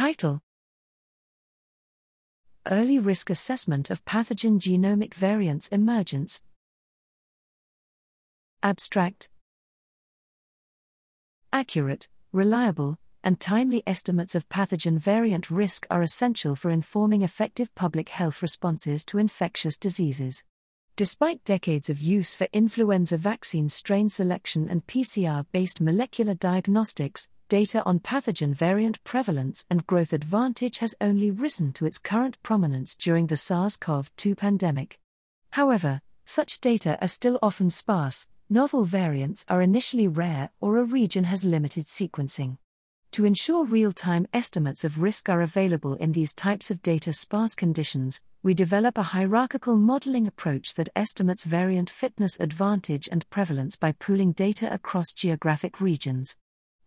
Title Early Risk Assessment of Pathogen Genomic Variants Emergence. Abstract Accurate, reliable, and timely estimates of pathogen variant risk are essential for informing effective public health responses to infectious diseases. Despite decades of use for influenza vaccine strain selection and PCR based molecular diagnostics, data on pathogen variant prevalence and growth advantage has only risen to its current prominence during the SARS CoV 2 pandemic. However, such data are still often sparse, novel variants are initially rare, or a region has limited sequencing. To ensure real time estimates of risk are available in these types of data sparse conditions, we develop a hierarchical modeling approach that estimates variant fitness advantage and prevalence by pooling data across geographic regions.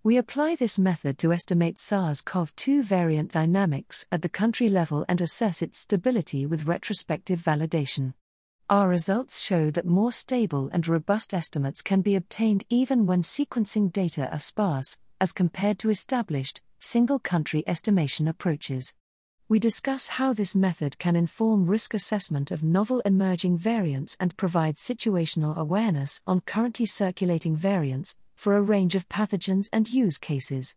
We apply this method to estimate SARS CoV 2 variant dynamics at the country level and assess its stability with retrospective validation. Our results show that more stable and robust estimates can be obtained even when sequencing data are sparse, as compared to established, single country estimation approaches. We discuss how this method can inform risk assessment of novel emerging variants and provide situational awareness on currently circulating variants, for a range of pathogens and use cases.